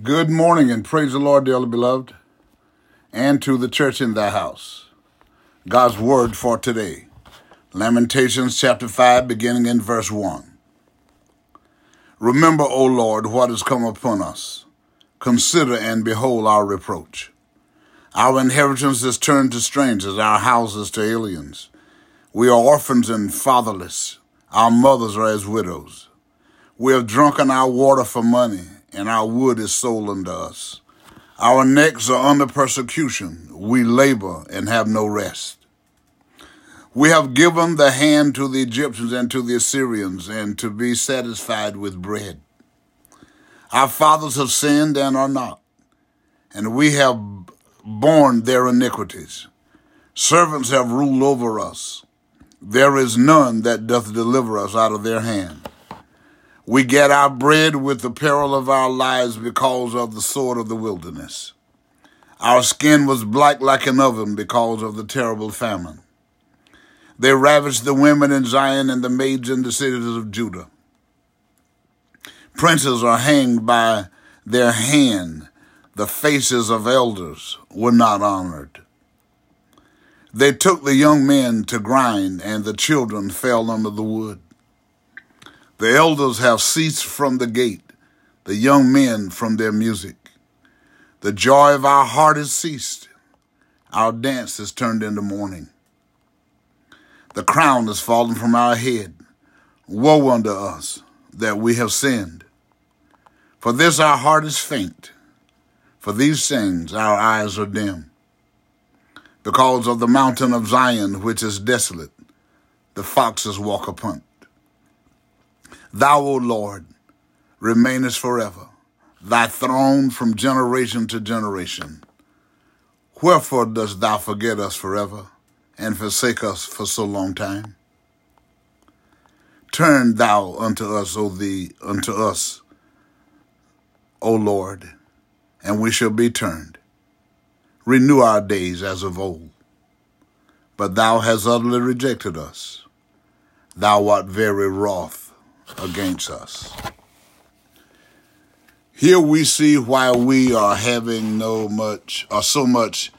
Good morning and praise the Lord, dearly beloved, and to the church in thy house. God's word for today. Lamentations chapter 5, beginning in verse 1. Remember, O Lord, what has come upon us. Consider and behold our reproach. Our inheritance is turned to strangers, our houses to aliens. We are orphans and fatherless. Our mothers are as widows. We have drunken our water for money and our wood is sold unto us. Our necks are under persecution. We labor and have no rest. We have given the hand to the Egyptians and to the Assyrians, and to be satisfied with bread. Our fathers have sinned and are not, and we have borne their iniquities. Servants have ruled over us. There is none that doth deliver us out of their hand. We get our bread with the peril of our lives because of the sword of the wilderness. Our skin was black like an oven because of the terrible famine. They ravaged the women in Zion and the maids in the cities of Judah. Princes are hanged by their hand. The faces of elders were not honored. They took the young men to grind, and the children fell under the wood. The elders have ceased from the gate, the young men from their music. The joy of our heart is ceased. Our dance is turned into mourning. The crown is fallen from our head. Woe unto us that we have sinned. For this our heart is faint. For these things our eyes are dim. Because of the mountain of Zion, which is desolate, the foxes walk upon it. Thou, O Lord, remainest forever, thy throne from generation to generation. Wherefore dost thou forget us forever and forsake us for so long time? Turn thou unto us, O thee, unto us, O Lord, and we shall be turned. Renew our days as of old. But thou hast utterly rejected us. Thou art very wroth against us. Here we see why we are having no much or so much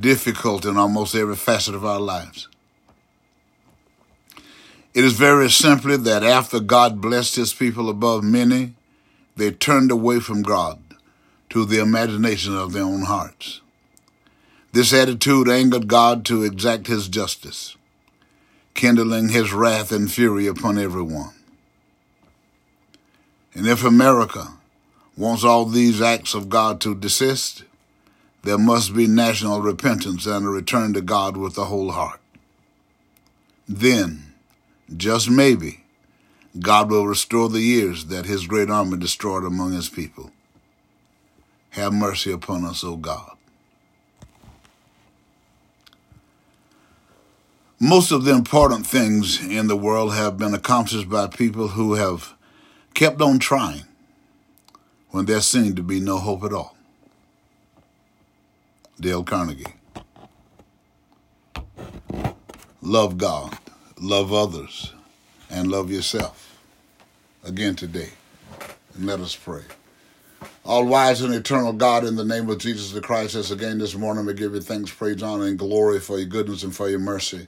difficulty in almost every facet of our lives. It is very simply that after God blessed his people above many, they turned away from God to the imagination of their own hearts. This attitude angered God to exact his justice, kindling his wrath and fury upon everyone. And if America wants all these acts of God to desist, there must be national repentance and a return to God with the whole heart. Then, just maybe, God will restore the years that his great army destroyed among his people. Have mercy upon us, O God. Most of the important things in the world have been accomplished by people who have kept on trying when there seemed to be no hope at all. Dale Carnegie. Love God, love others, and love yourself. Again today. And let us pray. All wise and eternal God, in the name of Jesus the Christ, as again this morning we give you thanks, praise, honor, and glory for your goodness and for your mercy.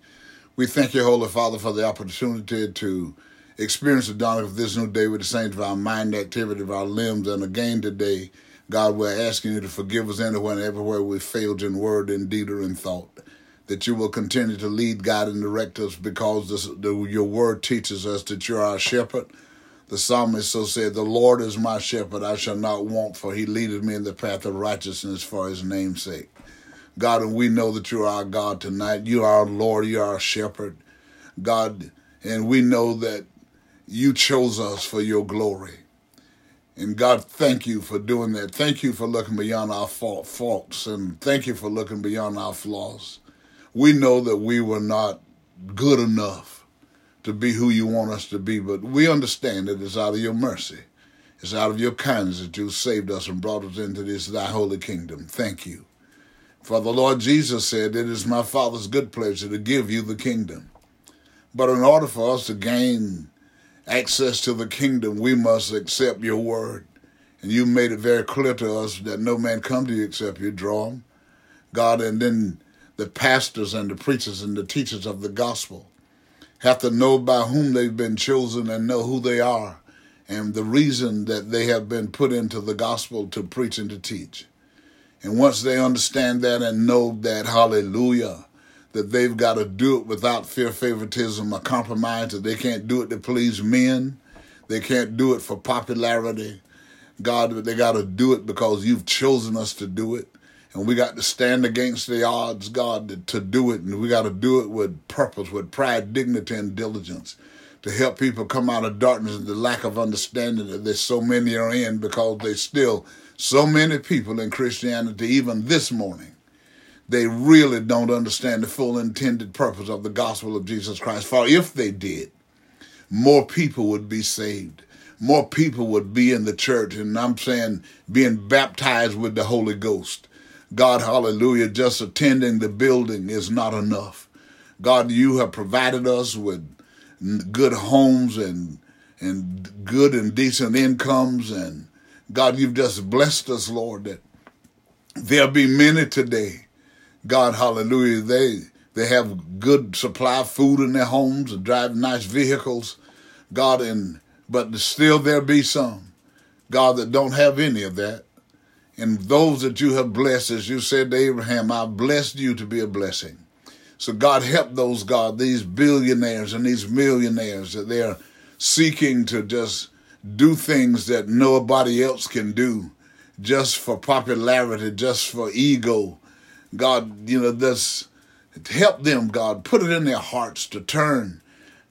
We thank you, Holy Father, for the opportunity to experience the dawn of this new day with the saints of our mind, activity of our limbs. And again today, God, we're asking you to forgive us anywhere and everywhere we failed in word, in deed, or in thought. That you will continue to lead, guide, and direct us because this, the, your word teaches us that you're our shepherd. The psalmist so said, The Lord is my shepherd, I shall not want, for he leadeth me in the path of righteousness for his name's sake. God, and we know that you are our God tonight. You are our Lord, you are our shepherd. God, and we know that you chose us for your glory. And God, thank you for doing that. Thank you for looking beyond our faults and thank you for looking beyond our flaws. We know that we were not good enough to be who you want us to be, but we understand that it's out of your mercy. It's out of your kindness that you saved us and brought us into this thy holy kingdom. Thank you. For the Lord Jesus said, It is my Father's good pleasure to give you the kingdom. But in order for us to gain access to the kingdom, we must accept your word And you made it very clear to us that no man come to you except you draw them. God, and then the pastors and the preachers and the teachers of the gospel have to know by whom they've been chosen and know who they are and the reason that they have been put into the gospel to preach and to teach. And once they understand that and know that, hallelujah, that they've got to do it without fear, favoritism, or compromise, that they can't do it to please men, they can't do it for popularity. God, they got to do it because you've chosen us to do it. And we got to stand against the odds, God, to do it. And we got to do it with purpose, with pride, dignity, and diligence to help people come out of darkness and the lack of understanding that there's so many are in because there's still so many people in Christianity, even this morning, they really don't understand the full intended purpose of the gospel of Jesus Christ. For if they did, more people would be saved. More people would be in the church, and I'm saying being baptized with the Holy Ghost. God, hallelujah, just attending the building is not enough. God, you have provided us with good homes and and good and decent incomes and God, you've just blessed us, Lord, that there'll be many today. God, hallelujah, they they have good supply of food in their homes and drive nice vehicles. God, and but still there be some, God, that don't have any of that. And those that you have blessed, as you said to Abraham, I've blessed you to be a blessing. So God help those God, these billionaires and these millionaires that they're seeking to just do things that nobody else can do just for popularity, just for ego. God, you know, this help them, God, put it in their hearts to turn,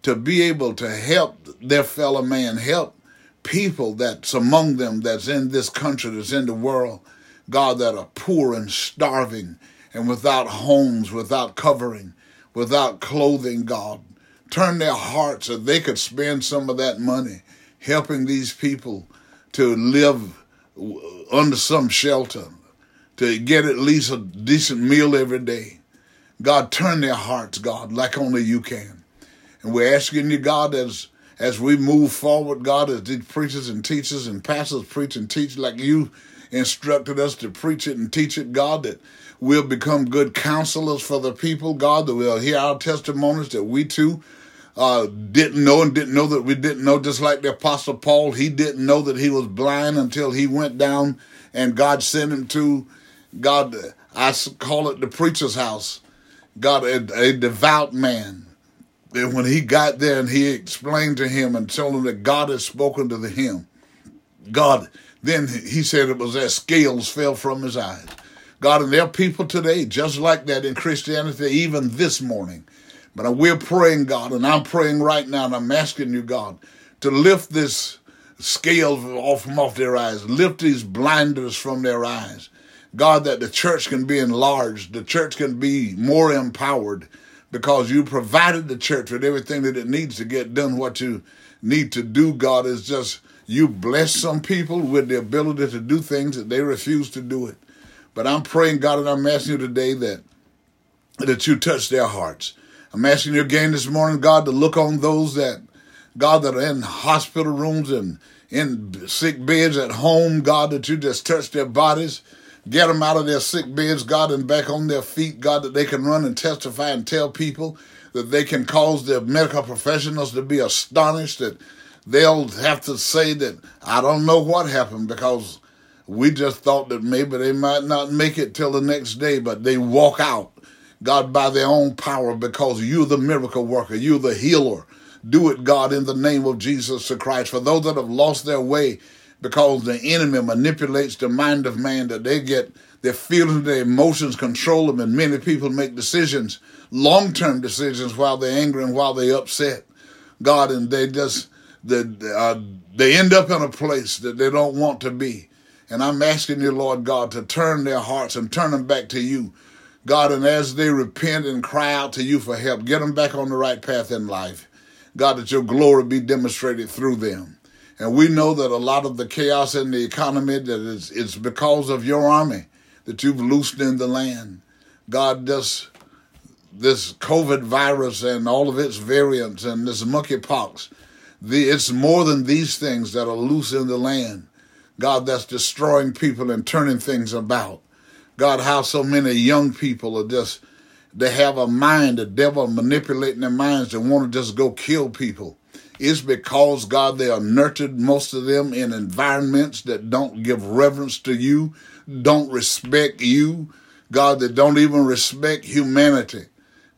to be able to help their fellow man, help people that's among them, that's in this country, that's in the world, God, that are poor and starving and without homes, without covering, without clothing, God. Turn their hearts so they could spend some of that money helping these people to live under some shelter, to get at least a decent meal every day. God, turn their hearts, God, like only you can. And we're asking you, God, as as we move forward, God, as these preachers and teachers and pastors preach and teach like you instructed us to preach it and teach it, God, that we'll become good counselors for the people, God, that we'll hear our testimonies, that we too uh, didn't know and didn't know that we didn't know, just like the Apostle Paul, he didn't know that he was blind until he went down and God sent him to God, I call it the preacher's house. God, a, a devout man. And when he got there and he explained to him and told him that God had spoken to him, God, then he said it was as scales fell from his eyes. God, and there are people today just like that in Christianity, even this morning. But we're praying, God, and I'm praying right now, and I'm asking you, God, to lift this scale off from off their eyes, lift these blinders from their eyes. God, that the church can be enlarged, the church can be more empowered because you provided the church with everything that it needs to get done. What you need to do, God, is just you bless some people with the ability to do things that they refuse to do it. But I'm praying, God, and I'm asking you today that that you touch their hearts. I'm asking you again this morning, God, to look on those that, God, that are in hospital rooms and in sick beds at home, God, that you just touch their bodies, get them out of their sick beds, God, and back on their feet, God, that they can run and testify and tell people that they can cause their medical professionals to be astonished that they'll have to say that I don't know what happened because we just thought that maybe they might not make it till the next day, but they walk out, God, by their own power because you're the miracle worker, you're the healer. Do it, God, in the name of Jesus Christ. For those that have lost their way because the enemy manipulates the mind of man, that they get their feelings, their emotions control them, and many people make decisions, long term decisions, while they're angry and while they're upset. God, and they just, they, uh, they end up in a place that they don't want to be. And I'm asking you, Lord God, to turn their hearts and turn them back to you. God, and as they repent and cry out to you for help, get them back on the right path in life. God, that your glory be demonstrated through them. And we know that a lot of the chaos in the economy that is it's because of your army that you've loosed in the land. God, this this COVID virus and all of its variants and this monkeypox, the, it's more than these things that are loose in the land. God, that's destroying people and turning things about. God, how so many young people are just, they have a mind, the devil manipulating their minds and want to just go kill people. It's because, God, they are nurtured, most of them, in environments that don't give reverence to you, don't respect you, God, that don't even respect humanity.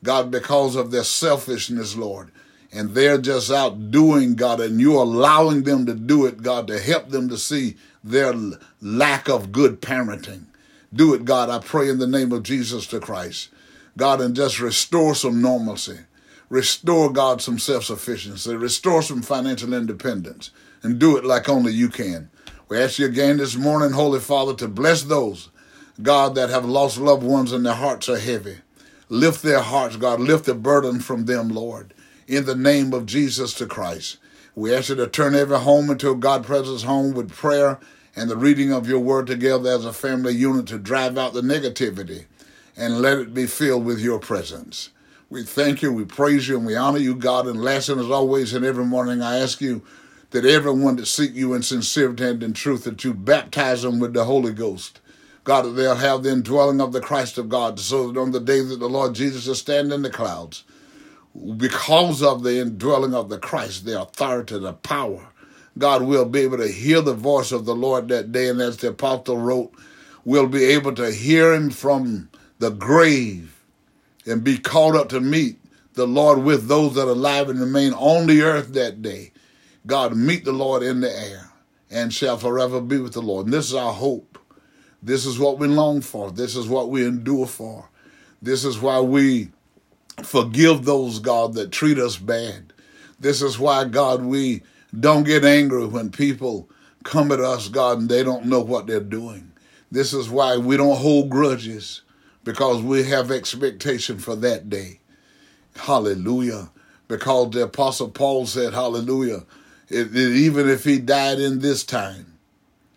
God, because of their selfishness, Lord. And they're just out doing, God, and you're allowing them to do it, God, to help them to see their lack of good parenting. Do it, God, I pray in the name of Jesus the Christ. God, and just restore some normalcy. Restore, God, some self sufficiency. Restore some financial independence. And do it like only you can. We ask you again this morning, Holy Father, to bless those, God, that have lost loved ones and their hearts are heavy. Lift their hearts, God. Lift the burden from them, Lord. In the name of Jesus the Christ. We ask you to turn every home into a God presence home with prayer and the reading of your word together as a family unit to drive out the negativity and let it be filled with your presence. We thank you, we praise you, and we honor you, God. And last and as always, and every morning, I ask you that everyone that seek you in sincerity and in truth, that you baptize them with the Holy Ghost. God, that they'll have the indwelling of the Christ of God, so that on the day that the Lord Jesus is standing in the clouds, because of the indwelling of the Christ, the authority, the power, God will be able to hear the voice of the Lord that day. And as the apostle wrote, we'll be able to hear him from the grave and be called up to meet the Lord with those that are alive and remain on the earth that day. God, meet the Lord in the air and shall forever be with the Lord. And this is our hope. This is what we long for. This is what we endure for. This is why we forgive those, God, that treat us bad. This is why, God, we don't get angry when people come at us, God, and they don't know what they're doing. This is why we don't hold grudges because we have expectation for that day. Hallelujah. Because the Apostle Paul said, Hallelujah, it, it, even if he died in this time,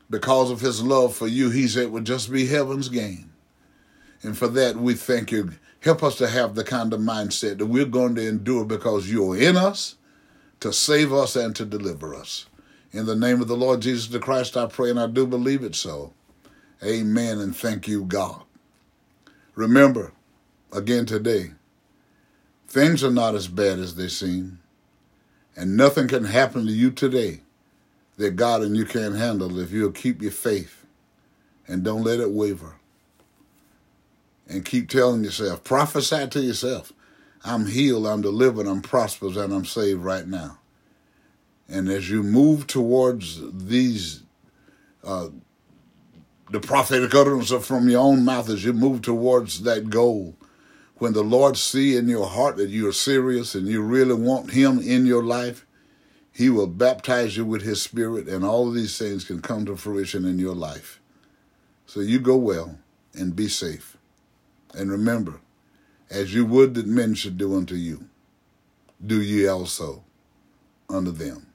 because of his love for you, he said, would just be heaven's gain. And for that, we thank you. Help us to have the kind of mindset that we're going to endure because you're in us to save us and to deliver us. In the name of the Lord Jesus the Christ, I pray and I do believe it so. Amen and thank you, God. Remember, again today, things are not as bad as they seem, and nothing can happen to you today that God and you can't handle if you'll keep your faith and don't let it waver. And keep telling yourself, prophesy to yourself, I'm healed, I'm delivered, I'm prosperous, and I'm saved right now. And as you move towards these uh, the prophetic utterance are from your own mouth as you move towards that goal. When the Lord see in your heart that you're serious and you really want Him in your life, He will baptize you with His Spirit, and all of these things can come to fruition in your life. So you go well and be safe. And remember, as you would that men should do unto you, do ye also unto them.